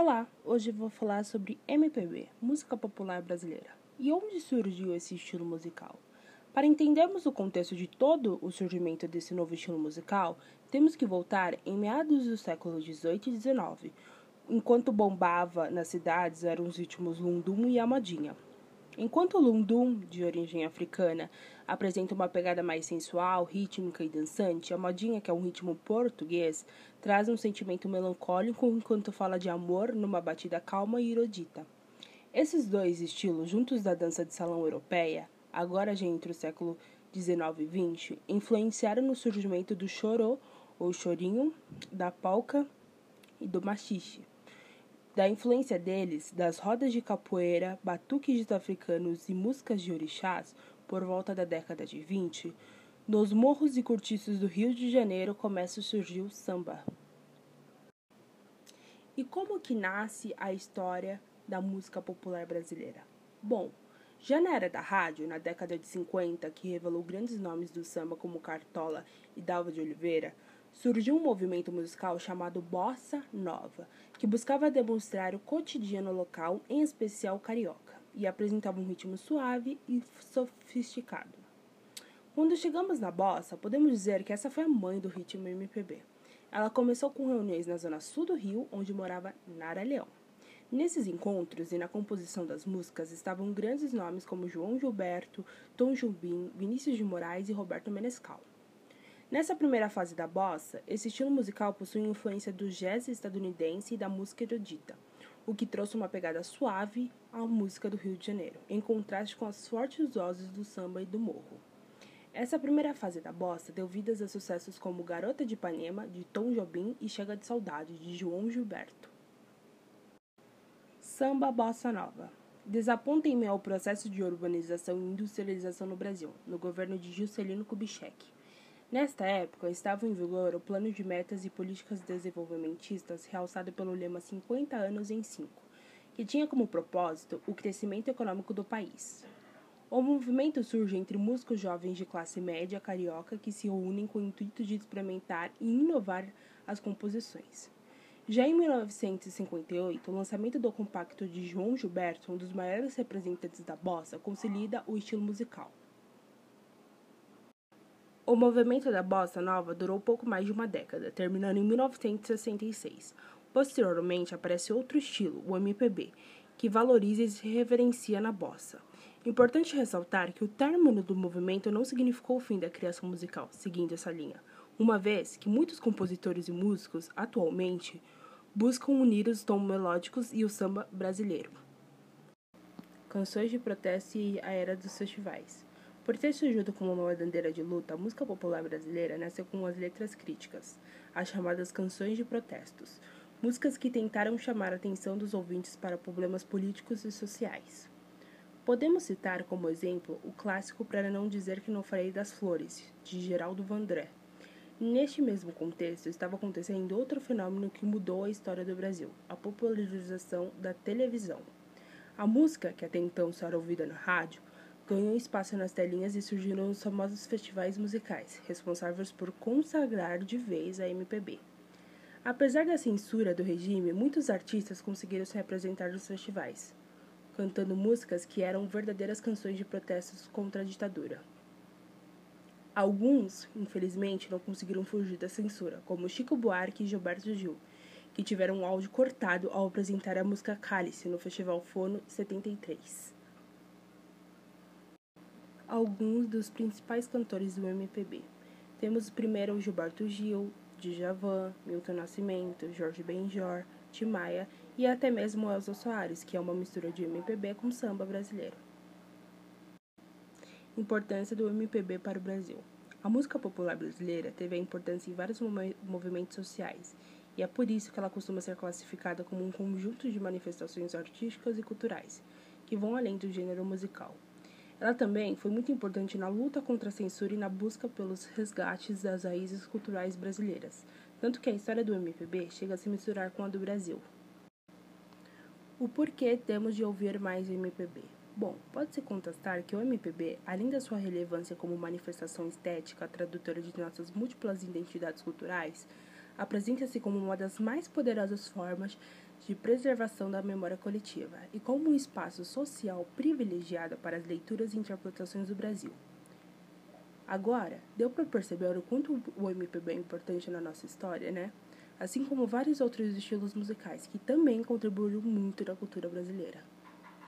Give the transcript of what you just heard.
Olá, hoje vou falar sobre MPB, música popular brasileira, e onde surgiu esse estilo musical. Para entendermos o contexto de todo o surgimento desse novo estilo musical, temos que voltar em meados do século XVIII e XIX, enquanto bombava nas cidades eram os ritmos lundum e amadinha. Enquanto o lundum, de origem africana, apresenta uma pegada mais sensual, rítmica e dançante, a modinha, que é um ritmo português, traz um sentimento melancólico enquanto fala de amor numa batida calma e erudita. Esses dois estilos, juntos da dança de salão europeia, agora já entre o século XIX e XX, influenciaram no surgimento do chorô, ou chorinho, da polca e do machixe. Da influência deles, das rodas de capoeira, batuques africanos e músicas de orixás, por volta da década de 20, nos morros e cortiços do Rio de Janeiro começa a surgir o samba. E como que nasce a história da música popular brasileira? Bom, já na era da rádio, na década de 50, que revelou grandes nomes do samba como Cartola e Dalva de Oliveira, surgiu um movimento musical chamado Bossa Nova, que buscava demonstrar o cotidiano local, em especial carioca, e apresentava um ritmo suave e sofisticado. Quando chegamos na bossa, podemos dizer que essa foi a mãe do ritmo MPB. Ela começou com reuniões na zona sul do Rio, onde morava Nara Leão. Nesses encontros e na composição das músicas estavam grandes nomes como João Gilberto, Tom Jobim, Vinícius de Moraes e Roberto Menescal. Nessa primeira fase da bossa, esse estilo musical possui influência do jazz estadunidense e da música erudita, o que trouxe uma pegada suave à música do Rio de Janeiro, em contraste com as fortes vozes do samba e do morro. Essa primeira fase da bossa deu vidas a sucessos como Garota de Ipanema, de Tom Jobim e Chega de Saudade, de João Gilberto. Samba Bossa Nova Desaponta em meio ao processo de urbanização e industrialização no Brasil, no governo de Juscelino Kubitschek. Nesta época, estava em vigor o Plano de Metas e Políticas Desenvolvimentistas, realçado pelo lema 50 anos em 5, que tinha como propósito o crescimento econômico do país. O movimento surge entre músicos jovens de classe média carioca que se unem com o intuito de experimentar e inovar as composições. Já em 1958, o lançamento do compacto de João Gilberto, um dos maiores representantes da bossa, consolida o estilo musical. O movimento da bossa nova durou pouco mais de uma década, terminando em 1966. Posteriormente aparece outro estilo, o MPB, que valoriza e se reverencia na bossa. Importante ressaltar que o término do movimento não significou o fim da criação musical, seguindo essa linha, uma vez que muitos compositores e músicos, atualmente, buscam unir os tons melódicos e o samba brasileiro. Canções de protesto e a era dos festivais. Por ter surgido como uma bandeira de luta, a música popular brasileira nasceu com as letras críticas, as chamadas canções de protestos, músicas que tentaram chamar a atenção dos ouvintes para problemas políticos e sociais. Podemos citar como exemplo o clássico Para Não Dizer Que Não Farei das Flores, de Geraldo Vandré. Neste mesmo contexto, estava acontecendo outro fenômeno que mudou a história do Brasil, a popularização da televisão. A música, que até então só era ouvida na rádio, ganhou espaço nas telinhas e surgiram os famosos festivais musicais, responsáveis por consagrar de vez a MPB. Apesar da censura do regime, muitos artistas conseguiram se representar nos festivais, cantando músicas que eram verdadeiras canções de protestos contra a ditadura. Alguns, infelizmente, não conseguiram fugir da censura, como Chico Buarque e Gilberto Gil, que tiveram um áudio cortado ao apresentar a música Cálice no Festival Fono 73 alguns dos principais cantores do MPB. Temos primeiro o Gilberto Gil, Djavan, Milton Nascimento, Jorge Benjor, Timaya e até mesmo Elza Soares, que é uma mistura de MPB com samba brasileiro. Importância do MPB para o Brasil. A música popular brasileira teve a importância em vários movimentos sociais, e é por isso que ela costuma ser classificada como um conjunto de manifestações artísticas e culturais, que vão além do gênero musical. Ela também foi muito importante na luta contra a censura e na busca pelos resgates das raízes culturais brasileiras, tanto que a história do MPB chega a se misturar com a do Brasil. O porquê temos de ouvir mais MPB? Bom, pode-se contestar que o MPB, além da sua relevância como manifestação estética tradutora de nossas múltiplas identidades culturais, apresenta-se como uma das mais poderosas formas de preservação da memória coletiva e como um espaço social privilegiado para as leituras e interpretações do Brasil. Agora, deu para perceber o quanto o MPB é importante na nossa história, né? Assim como vários outros estilos musicais que também contribuíram muito na cultura brasileira.